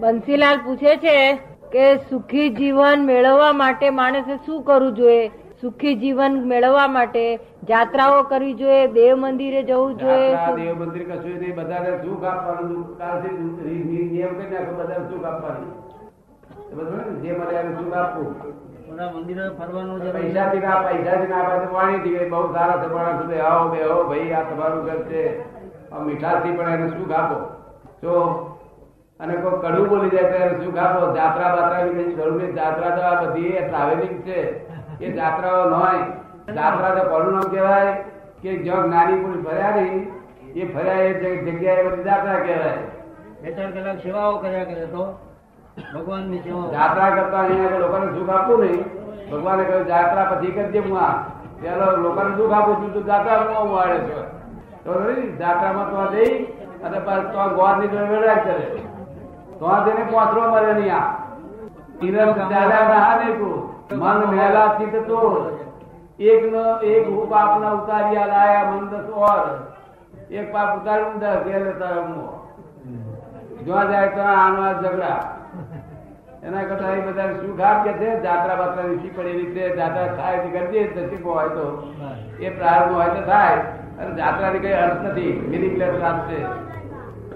બંસીલાલ પૂછે છે કે સુખી જીવન મેળવવા માટે માણસે શું કરવું જોઈએ? સુખી જીવન મેળવવા માટે જાત્રાઓ કરવી જોઈએ દેવ મંદિરે જવું જોઈએ? દેવ મંદિર કશું નહીં બધાને સુખ આપવાનું નિયમ કરી નાખો બધાને સુખ આપવાનું? જે મળે એને સુખ આપવું. મંદિરો ફરવાનું. પૈસાથી ના પૈસાથી ના આપે તો વાણીથી બહુ સારા છે માણસ આવો બે ભાઈ આ તમારું ઘર છે. આ મીઠાશથી પણ એને સુખ આપો. જો અને કોઈ કડું બોલી જાય ત્યારે શું ખાવો? આપો જાત્રા બાત્રા બી નહીં જાત્રા તો આ બધી ટ્રાવેલિંગ છે. એ જાત્રાઓ ન હોય જાત્રા તો કોનું નામ કહેવાય? કે જો નાની પુરુષ ફર્યા નહીં એ ફર્યા એ જગ્યાએ બધી જાત્રા કહેવાય. બે ચાર કલાક સેવાઓ કર્યા કરે તો ભગવાનની સેવા જાત્રા કરતા અહીંયા લોકોને સુખ આપવું નહીં. ભગવાને કહ્યું જાત્રા પછી કરજે હું આ. પેલો લોકોને સુખ આપું છું તો જાત્રા વાળે છે. તો જાત્રામાં તો જઈ અને પાછું તો ગોળની જોડે વેડાય કરે. તો તેને પોતરો મળે નહીં આ. તીરથ દાદા રહા તું. મન મેલા ચિત તો. એક નો એક હું પાપ ના ઉતાર્યા લાયા મન દસ ઓર એક પાપ ઉતાર્યું દસ એ લેતા જોવા જાય તો આનો ઝઘડા. એના કરતા એ બધા શું ખાબ કે છે? જાત્રા બાત્રા વીસી પડી રીતે જાત્રા થાય તો કરજે નસીબ હોય તો. એ પ્રારંભ હોય તો થાય. અને જાત્રાની કઈ અર્થ નથી. મિનિંગલેસ વાત છે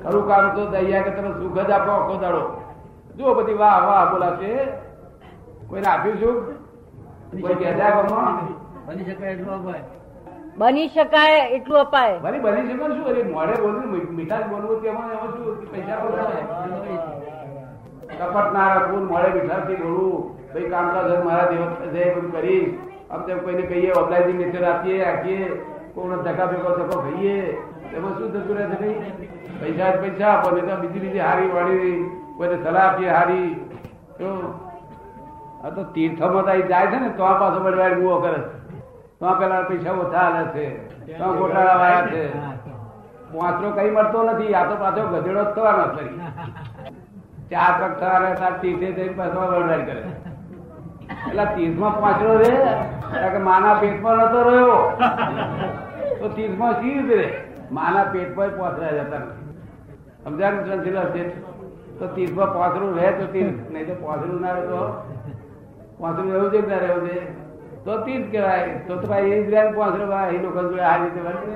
ખરું કામ તો દૈયા કે તમે સુખ જ આપો આખો દાડો. જુઓ બધી વાહ વાહ બોલાશે કોઈને આપ્યું સુખ કોઈ કહેતા બની શકાય એટલું અપાય. બની શકાય એટલું અપાય. ભલે બની શકે શું? અરે મોડે બોલવું મીઠાશ બોલવું તેમાં એમાં શું? પૈસા કપટ ના રાખવું મોડે મીઠાશથી બોલવું. ભાઈ કામકાજ મારા દેવ એ બધું કરીશ. આમ તેમ કોઈને કહીએ ઓબલાઈજી મિત્ર આપીએ રાખીએ કોઈને ધક્કા ભેગો ધક્કો ખાઈએ. એમાં શું થતું રહે છે ભાઈ? પૈસા પૈસા આપો ને બીજી બીજી હારી વાળી, કોઈને સલાહ આપીએ હારી. આ તો તીર્થમાં તો જાય છે ને, તો આ પાછો બળવાડ ગુઓ કરે. છે તો પેલા પૈસા ઓછા હાલે છે. તો ગોટાળા વાળા છે. વાંચરો કઈ મળતો નથી. આ તો પાછો ગધેડો જ થવાનો ફરી. ચાર પગ થવાના તાર તીર્થે જઈને પાછો બળવાડ કરે. એટલે તીર્થમાં પાંચરો રે કે માના પેટમાં નતો રહ્યો. તો તીર્થમાં સી રીતે રે માના પેટમાં પહોંચરા જતા નથી. સમજાયું છે તો તીર્થમાં પોસરું રહે તો તીર્થ. નહીં તો પોસરું ના રહે તો? પોસરું રહેવું છે ના રહેવું છે? તો તીર્થ કહેવાય. તો તો ભાઈ એ જ રહ્યા પોસરું ભાઈ. એ લોકો જોડે આ રીતે વર્તે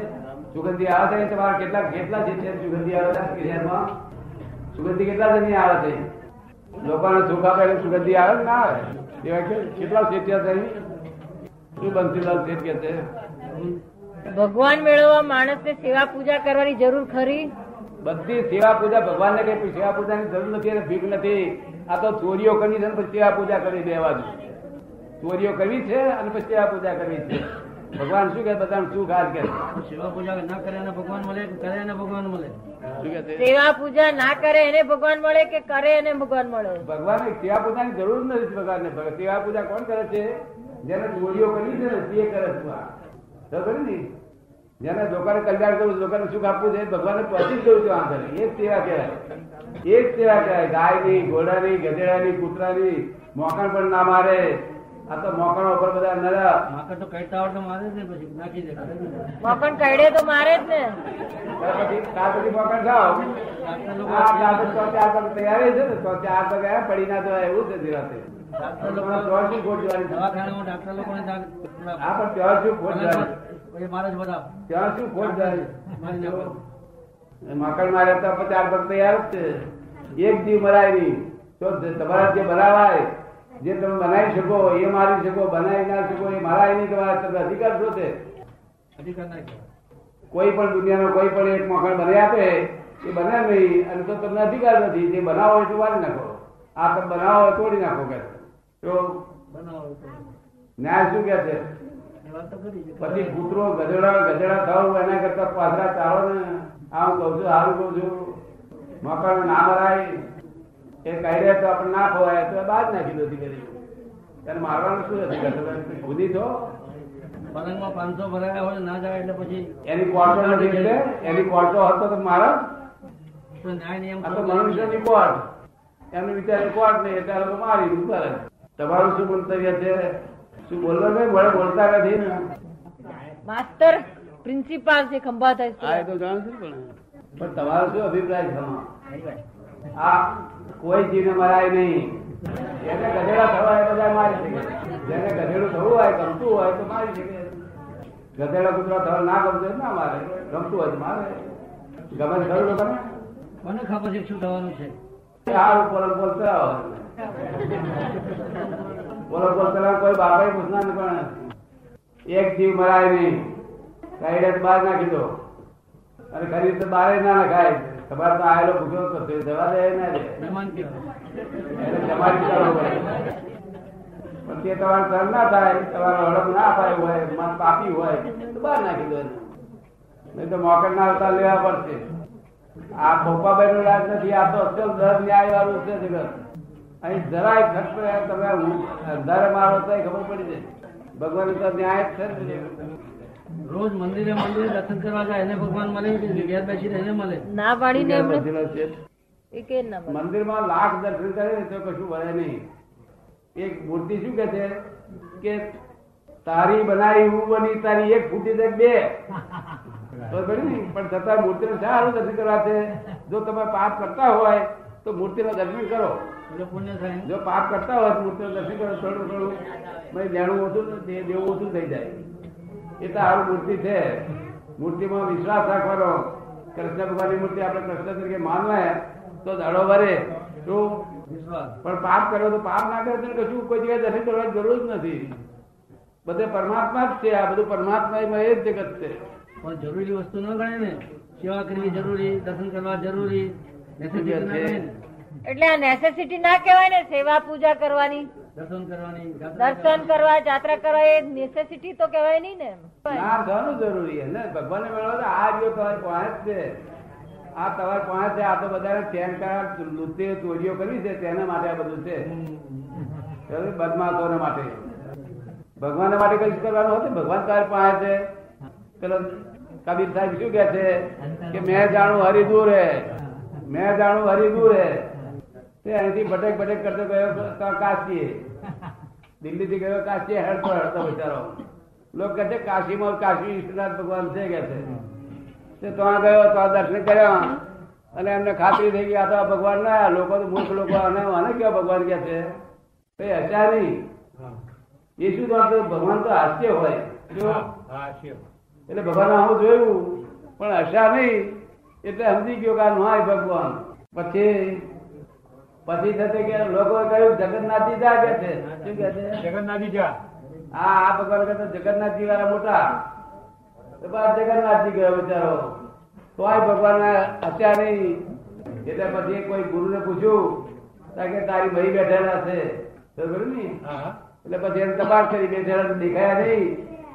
સુગંધી આવે છે તમારા કેટલા કેટલા છે સુગંધી આવે છે શહેરમાં સુગંધી કેટલા જણની આવે છે? લોકોને સુખ આપે સુગંધી આવે ના આવે? એવા કેટલા શેઠિયા થઈ શું બંસીલાલ શેઠ કે છે? ભગવાન મેળવવા માણસને સેવા પૂજા કરવાની જરૂર ખરી? બધી સેવા પૂજા ભગવાનને કઈ સેવા પૂજાની જરૂર નથી અને ભીખ નથી. આ તો ચોરીઓ કરી છે પછી સેવા પૂજા કરી દેવાની ચોરીઓ કરવી છે અને પછી સેવા પૂજા કરવી છે. ભગવાન શું કે બધા શું હાલ કે સેવા પૂજા ના કરે એને ભગવાન મળે કે કરે એને ભગવાન મળે? શું કે સેવા પૂજા ના કરે એને ભગવાન મળે કે કરે એને ભગવાન મળે? ભગવાન સેવા પૂજાની જરૂર નથી ભગવાન ને સેવા પૂજા કોણ કરે છે? જેને ચોરીઓ કરી છે ને તે કરે છે. આ. ખબર ને? જેને લોકોને કલ્યાણ કરવું લોકોને સુખ આપવું છે ભગવાનને પહોંચી જ ગયું છે આંતર એ જ સેવા કહેવાય. એ જ સેવા કહેવાય. ગાયની ઘોડાની ગધેડાની કૂતરાની મોકણ પણ ના મારે. આ તો મોકણ ઉપર બધા નરા મોકણ તો કહેતા આવડે મારે છે પછી નાખી દે. મોકણ કઈડે તો મારે જ ને. પછી મોકણ ખાવ આ ચાર પગ તો ચાર પગ તૈયારી છે ને તો ચાર પગ પડી ના જવાય એવું છે જીરાતે ડાક્ટર લોકો? દવાખાનામાં ડાક્ટર લોકોને હા પણ ત્યાં શું ખોટ પછી મારે જ બધા. ત્યાં શું ખોટ જાય મારી મારે તો પચાસ ભક્ત તૈયાર જ છે. એક જીવ મરાય નહીં તો તમારા જે બનાવાય જે તમે બનાવી શકો એ મારી શકો બનાવી ના શકો એ મારાય નહીં તમારા તમને અધિકાર શું છે? અધિકાર ના કોઈ પણ દુનિયાનો કોઈ પણ એક મકાન બને આપે એ બને નહીં અને તો તમને અધિકાર નથી. જે બનાવો હોય તો વાળી નાખો. આ તમે બનાવો તોડી નાખો કે તો. ન્યાય શું કે છે. પછી કૂતરો ગધેડા ગધેડા થવું એના કરતા પાછરા ચાલો ને. આમ કહું છું સારું કહું છું. મકાન ના મરાય એ કહી રહ્યા તો આપણે ના ખવાય. તો બાદ નાખી દો કરી એને મારવાનું શું નથી ખુદી છો? પલંગમાં પાંચસો ભરાયા હોય ના જાય એટલે પછી એની કોર્ટો નથી એટલે એની કોર્ટો હતો તો મારા? તો મનુષ્યની કોર્ટ એનું વિચાર કોર્ટ નહીં એટલે મારી કરે તમારું શું મંતવ્ય છે? શું બોલવા નહીં વડે બોલતા નથી ને. માસ્ટર પ્રિન્સિપાલ છે ખંભાત હા એ તો જાણું છે પણ. પણ તમારો શું અભિપ્રાય છે? આ કોઈ જીવને મરાય નહીં. જેને ગધેડા થવા હોય બધા મારી શકે. જેને ગધેડું થવું હોય ગમતું હોય તો મારી શકે. ગધેડા કૂતરા થવા ના ગમતું હોય ના મારે. ગમતું હોય મારે. ગમે તે ખરું તમે. મને ખબર છે શું થવાનું છે. કોઈ બાપા પૂછના પણ એક જીવ મરાય નહીં. કાયડે બહાર નાખી દો. અને ખરી તો બારે ના નખાય તમારે તો આયેલો ભૂખ્યો તો જવા દે ના દે કરવો પડે. પણ તે તમારે સર ના થાય તમારો હડપ ના થાય હોય મન પાપી હોય તો બહાર નાખી દો નહીં તો મોકેટ ના અવતાર લેવા પડશે. આ પપ્પાભાઈ નું રાજ નથી આ તો અસલ દર ન્યાય વાળું છે જગત. અહીં જરાય ખર્ચ તમે અંધારે મારો તો ખબર પડી જાય. ભગવાન તો ન્યાય જ છે રોજ મંદિરે મંદિરે દર્શન કરવા જાય એને ભગવાન મળે કે ઘેર બેસીને એને મળે? ના પાડીને પાડે? મંદિરમાં લાખ દર્શન કરે ને તો કશું વળે નહીં. એક મૂર્તિ શું કે છે? કે તારી બનાવી હું બની તારી એક ફૂટી દે બે? પણ છતાં મૂર્તિનો શા હારું દર્શન કરવા છે જો તમે પાપ કરતા હોય તો મૂર્તિનો દર્શન કરો. જો પાપ કરતા હોય તો મૂર્તિનો દર્શન કરો થોડું થોડું ભાઈ ઓછું ને દેવું ઓછું થઈ જાય. એટલે સારું મૂર્તિ છે. મૂર્તિમાં વિશ્વાસ રાખવાનો. કૃષ્ણ ભગવાનની મૂર્તિ આપણે કૃષ્ણ તરીકે માનવા તો દાડો ભરે શું? વિશ્વાસ. પણ પાપ કરો તો પાપ ના કરે તો કશું કોઈ જગ્યાએ દર્શન કરવાની જરૂર જ નથી. બધે પરમાત્મા જ છે આ બધું પરમાત્મા એ જ જગત છે. પણ જરૂરી વસ્તુ ન ગણે ને. સેવા કરવી જરૂરી દર્શન કરવા જરૂરી. એટલે આ નેસેસિટી ના કહેવાય ને સેવા પૂજા કરવાની. દર્શન કરવાની દર્શન કરવા જાત્રા કરવા એ નેસેસિટી તો કહેવાય નહીં ને. ના ઘણું જરૂરી છે. ને ભગવાન મેળવો તો આ જો તમારે પાંચ છે. આ તમારે પાંચ છે આ તો બધાને ચેન કરાર લૂંટીઓ ચોરીઓ કરવી છે તેના માટે આ બધું છે? બદમાશોને માટે. ભગવાન માટે કઈ કરવાનું હતું? ભગવાન તારે પાસે છે પેલો કબીર સાહેબ શું કે છે? કે મેં જાણું હરી દૂર હે. મેં જાણું હરી દૂર હે. તે અહીંથી ભટક ભટક કરતો ગયો કાશી દિલ્હી થી ગયો કાશી હડતો હડતો બિચારો. લોકો કહે છે કાશીમાં કાશી વિશ્વનાથ ભગવાન છે કે છે. તે ત્યાં ગયો તો દર્શન કર્યા. અને એમને ખાતરી થઈ ગઈ આ તો ભગવાન ના આયા. લોકો તો મૂર્ખ લોકો અને આને કેવા ભગવાન કે છે? તે હસ્યા નહીં એ શું તો ભગવાન તો હાસ્ય હોય. એટલે ભગવાન આવું જોયું પણ હશા નહીં. એટલે સમજી ગયો કે આ નહાય ભગવાન. પછી પછી થશે કે લોકો કહ્યું જગન્નાથજી જા કે છે. શું કે છે? જગન્નાથજી જા. હા આ ભગવાન કહે તો જગન્નાથજી વાળા મોટા. જગન્નાથજી ગયો બિચારો. તોય ભગવાન હસ્યા નહીં. એટલે પછી કોઈ ગુરુ ને પૂછ્યું કે તારી ભાઈ બેઠેલા છે. તો ને એટલે પછી એને તપાસ કરી બેઠેલા દેખાયા નહીં.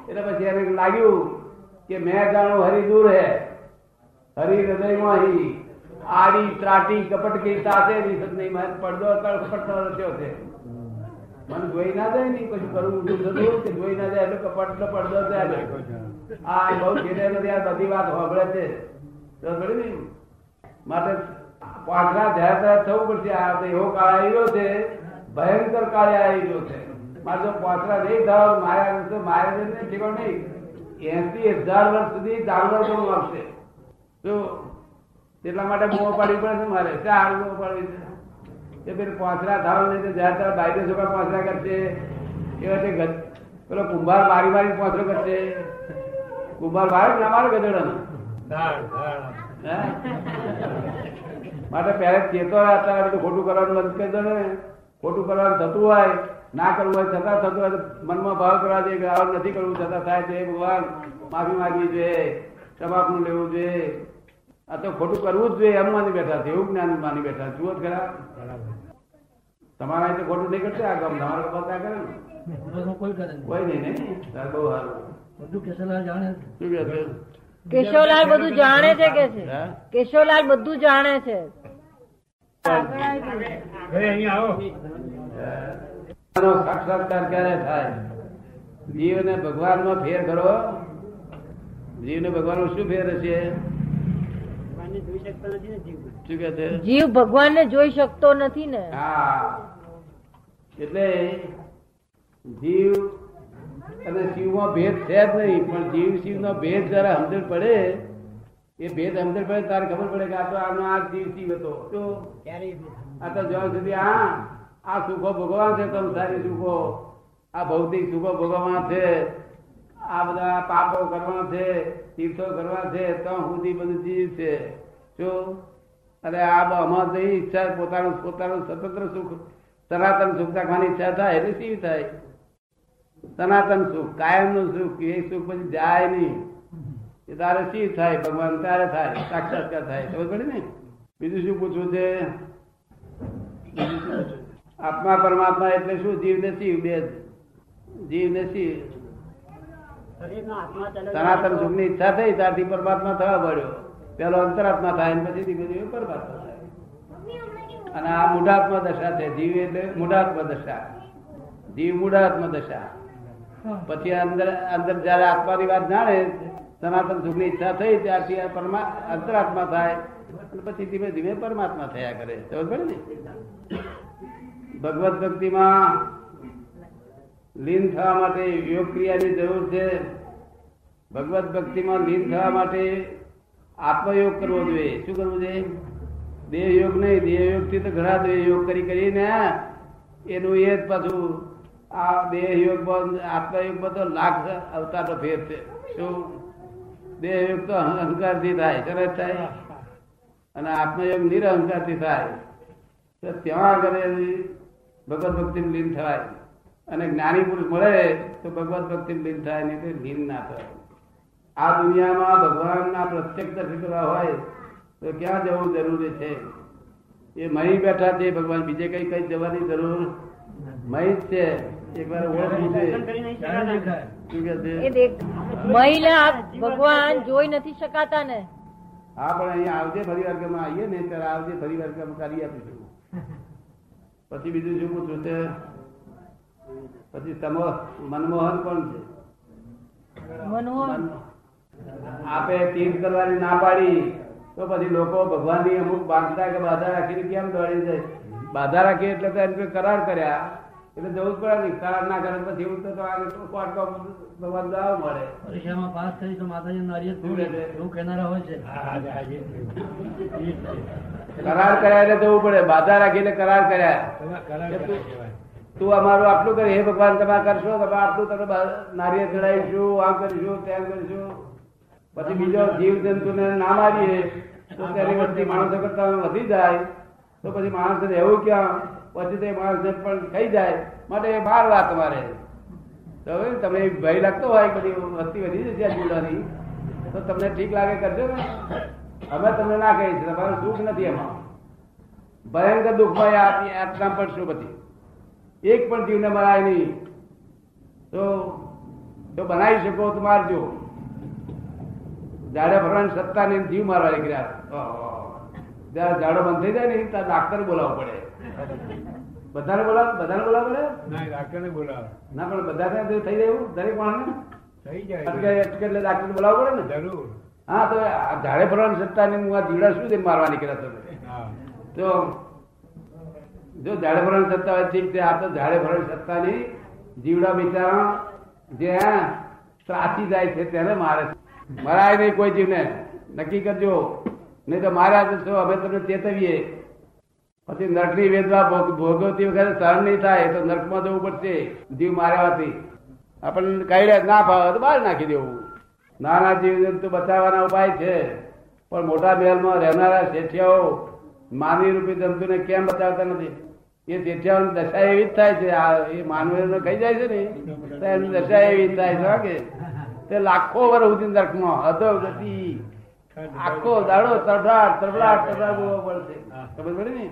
એટલે પછી એને લાગ્યું કે મેં જાણું હરી દૂર હે. હરી હૃદયમાં હી. આડી ત્રાટી કપટ કે તાતે ની સદની માં પડદો નો રચ્યો છે. મન જોઈ ના જાય નહીં કશું કરવું ઊંધું કે જોઈ ના જાય, એટલે કપટ નો પડદો જાય આ બહુ છેડે નથી, આ બધી વાત હોભળે છે. તો ખરી ને માટે પાછલા ધ્યાન ધ્યાન થવું પડશે. આ એવો કાળ આવી છે, ભયંકર કાળે આવી ગયો છે. મારે તો પાંચરા નહીં થાવ, માયા માયા ને ઠીક નહીં. એસી હજાર વર્ષ સુધી જાનવર પણ મળશે તો એટલા માટે મોં પાડવી પડે છે મારે? ચાર મોં પાડવી છે? એ પેલી પાંચરા ધારો નહીં જ્યાં ત્યાં બાયદે છોકરા પાંચરા કરશે. એવા તે પેલો કુંભાર મારી મારી પાંચરો કરશે. કુંભાર મારે ના મારે ગધેડાને? માટે પહેલા ચેતો હતા બધું ખોટું કરવાનું બંધ કરી દો ને. ખોટું કરવાનું થતું હોય ના કરવું હોય છતાં થતું હોય મનમાં ભાવ કરવા જોઈએ કે આવું નથી કરવું છતાં થાય છે ભગવાન માફી માગવી જોઈએ ક્ષમાપણું લેવું જોઈએ આ તો ખોટું કરવું જ જોઈએ એમ માની બેઠા છે એવું જ્ઞાન માની બેઠા જુઓ જ ખરા. તમારા તો ખોટું નહીં કરશે આ કામ તમારા ગામ ના કરે ને? કોઈ કરે નહીં. કોઈ નહીં. નહીં તાર બહુ સારું. બધું કેશવલાલ જાણે છે. શું છે કેશવલાલ બધું જાણે છે કે છે? કેશવલાલ બધું જાણે છે ભાઈ અહીંયા આવો આનો સાક્ષાત્કાર ક્યારે થાય જીવને ભગવાનમાં ફેર કરો જીવને ભગવાન શું ફેર હશે જીવ ભગવાન ને જોઈ શકતો નથી ને. હા એટલે જીવ અને શિવમાં ભેદ છે જ નહીં, પણ જીવ શિવ નો ભેદ જરા સમજણ પડે એ ભેદ અંદર પડે તારે ખબર પડે કે આ તો આનો આ જીવ જીવ હતો. તો આ તો જ્યાં સુધી આ આ સુખો ભોગવવા છે સંસારી સુખો આ ભૌતિક સુખો ભોગવવા છે આ બધા પાપો કરવા છે તીર્થો કરવા છે તો સુધી બધું જીવ છે. જો અને આ અમાર જે ઈચ્છા પોતાનું પોતાનું સ્વતંત્ર સુખ સનાતન સુખ રાખવાની ઈચ્છા થાય એટલે શી થાય? સનાતન સુખ કાયમનું સુખ એ સુખ પછી જાય નહીં. એ તારે શી થાય? ભગવાન તારે થાય, સાક્ષાત્કાર થાય, ખબર પડે ને? બીજું શું પૂછવું છે? આત્મા પરમાત્મા એટલે શું? જીવ ને શિવ, બે જીવ ને શિવ. સનાતન સુખની ઈચ્છા થઈ, ત્યારથી પરમાત્મા થવા પડ્યો પેલો અંતરાત્મા થાય પછી ધીમે પરમાત્મા થાય. અને આ મૂઢાત્મા દશા છે, જીવ એટલે મૂઢાત્મા દશા. જીવ મૂઢાત્મા દશા. પછી અંદર અંદર જયારે આત્માની વાત જાણે સનાતન સુખની ઈચ્છા થઈ ત્યારથી આ પરમા, અંતરાત્મા થાય. પછી ધીમે ધીમે પરમાત્મા થયા કરે. સમજ ને? ભગવત ભક્તિમાં લીન થવા માટે યોગ ક્રિયાની જરૂર છે. ભગવત ભક્તિમાં લીન થવા માટે આત્મયોગ કરવો જોઈએ. શું કરવું જોઈએ? દેહ યોગ નહીં. દેહ યોગથી તો ઘણા દેહ યોગ કરી કરીને એનું એ જ પાછું આ દેહ યોગ આત્મયોગ બધો લાખ અવતારનો ફેર છે. શું? દેહ યોગ તો અહંકારથી થાય, સરસ થાય. અને આત્મયોગ નિરહંકારથી થાય. તો ત્યાં આગળ ભગવત ભક્તિ લીન થાય. અને જ્ઞાની પુરુષ મળે તો ભગવત ભક્તિ લીન થાય નહીં તો લીન ના થાય. આ દુનિયામાં ભગવાનના પ્રત્યક્ષ દર્શન હોય તો ક્યાં જવું જરૂરી છે? એ મહી બેઠા છે, ભગવાન બીજે કઈ કઈ જવાની જરૂર મહી જ છે. એકવાર ઓળખવું છે. મહિલા ભગવાન જોઈ નથી શકાતા ને. હા પણ અહીંયા આવજે ફરી વાર કે આવીએ ને ત્યારે આવજે ફરી વાર કરી આપીશું. પછી બીજું શું પૂછવું છે પછી તમો મનમોહન કોણ છે? મનમોહન. આપે તીર્થ કરવાની ના પાડી તો પછી લોકો ભગવાનની અમુક બાંધતા કે બાધા રાખીને કેમ દોડી જાય? બાધા રાખી એટલે તો એને કરાર કર્યા. એટલે જવું જ પડે ને. કરાર ના કરે પછી એવું તો આ કોર્ટમાં ભગવાન દાવ મળે. પરીક્ષામાં પાસ થઈ તો માતાજી નારી છે? એવું કહેનારા હોય છે. કરાર કર્યા જવું પડે. બાધા રાખીને કરાર કર્યા. તું- અમારું આટલું કરે હે ભગવાન તમે કરશો? તમે આટલું તમે નારિયેળ ચડાવીશું આમ કરીશું તેમ કરીશું. પછી બીજો જીવ જંતુને ના મારીએ તો તેની વચ્ચે માણસો કરતા વધી જાય. તો પછી માણસને એવું ક્યાં? પછી તે માણસને પણ ખાઈ જાય, માટે એ મારવા તમારે તો તમને ભય લાગતો હોય બધી વસ્તી વધી જશે જીવડાની તો તમને ઠીક લાગે, કરજો ને. અમે તમને ના કહીએ છીએ, તમારું સુખ નથી એમાં. ભયંકર દુઃખમાં એ આપ- પણ શું પછી એક પણ જીવને મરાય નહીં. તો જો બનાવી શકો, તો મારજો. જાડે ભરવાની સત્તા નહીં જીવ મારવા નીકળ્યા. જ્યારે જાડો બંધ થઈ જાય ને ત્યાં ડાક્ટર બોલાવવો પડે. બધાને બોલાવ બધાને બોલાવવું પડે ના, ડાક્ટરને બોલાવો. ના પણ બધાને થઈ જાય દરેક માણસને થઈ જાય. એટલે ડાક્ટર બોલાવવો પડે ને? જરૂર. હા તો આ જાડે ભરવાની સત્તા ને હું આ જીવડા શું છે મારવા નીકળ્યા તમે? તો જો ઝાડે ભરવાની સત્તા હોય ઠીક છે આ તો ઝાડે ભરવાની સત્તા ની જીવડા બિચારા જે ત્રાસી જાય છે તેને મારે મરાય નહીં કોઈ જીવને. નક્કી કરજો. નહીં તો માર્યા તો છો અમે તમને ચેતવીએ. પછી નરકની વેદવા ભોગવતી વખતે સહન નહીં થાય તો નર્કમાં જવું પડશે. જીવ માર્યાથી. આપણને કાઢ્યા ના ફાવે તો બહાર નાખી દેવું. નાના જીવ જંતુ બચાવવાના ઉપાય છે. પણ મોટા મહેલમાં રહેનારા શેઠિયાઓ માનવી રૂપી જંતુને કેમ બચાવતા નથી? એ શેઠિયાઓની દશા એવી જ થાય છે. એ માનવીઓને ખાઈ જાય છે ને. એની દશા એવી જ થાય છે તે લાખો વર્ષ સુધી નર્કમાં હતો ગતિ. આખો દાડો તડાટ તરફડાટ તરફડાટ પડશે. ખબર પડે ને?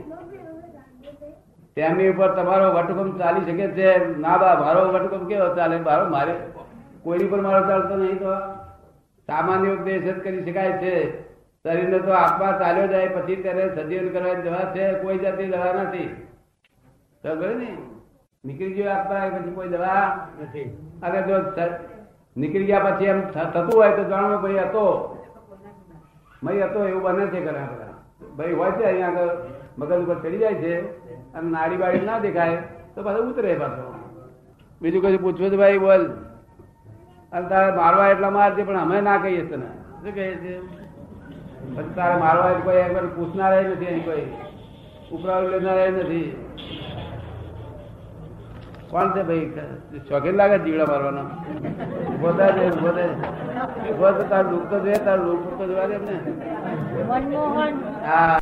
તેમની ઉપર તમારો વટહુકમ ચાલી શકે છે. ના બા, મારો વટહુકમ કેવો ચાલે? મારો, મારે કોઈની પર મારો ચાલતો નહીં તો સામાન્ય ઉપદેશ જ કરી શકાય છે. શરીરને તો આત્મા ચાલ્યો જાય, પછી તેને સજીવન કરવાની દવા છે. કોઈ જાતની દવા નથી. ખબર ને? નીકળી ગયો આત્મા પછી કોઈ દવા નથી. અને જો નીકળી ગયા પછી એમ થતું હોય તો જાણવું ભાઈ હતો. ભાઈ હતો એવું બને છે ઘણા બધા. ભાઈ હોય છે અહીંયા આગળ, મગજ ઉપર ચડી જાય છે. અને નાડી બાડી ના દેખાય તો પાછો ઉતરે પાછો. બીજું કશું પૂછવું છે ભાઈ બોલ. અને તારે મારવા એટલા મારજે પણ અમે ના કહીએ તને. શું કહીએ છીએ પછી તારે મારવા કોઈ એકવાર પૂછનાર નથી એની કોઈ. ઉપરાવ લેનાર નથી. કોણ છે ભાઈ? શોખીન લાગે જીવડા મારવાનો? બોધા છે બોધે બોધ તારું દુઃખ તો જોઈએ તારું દુઃખ તો જોવા દે ને હા.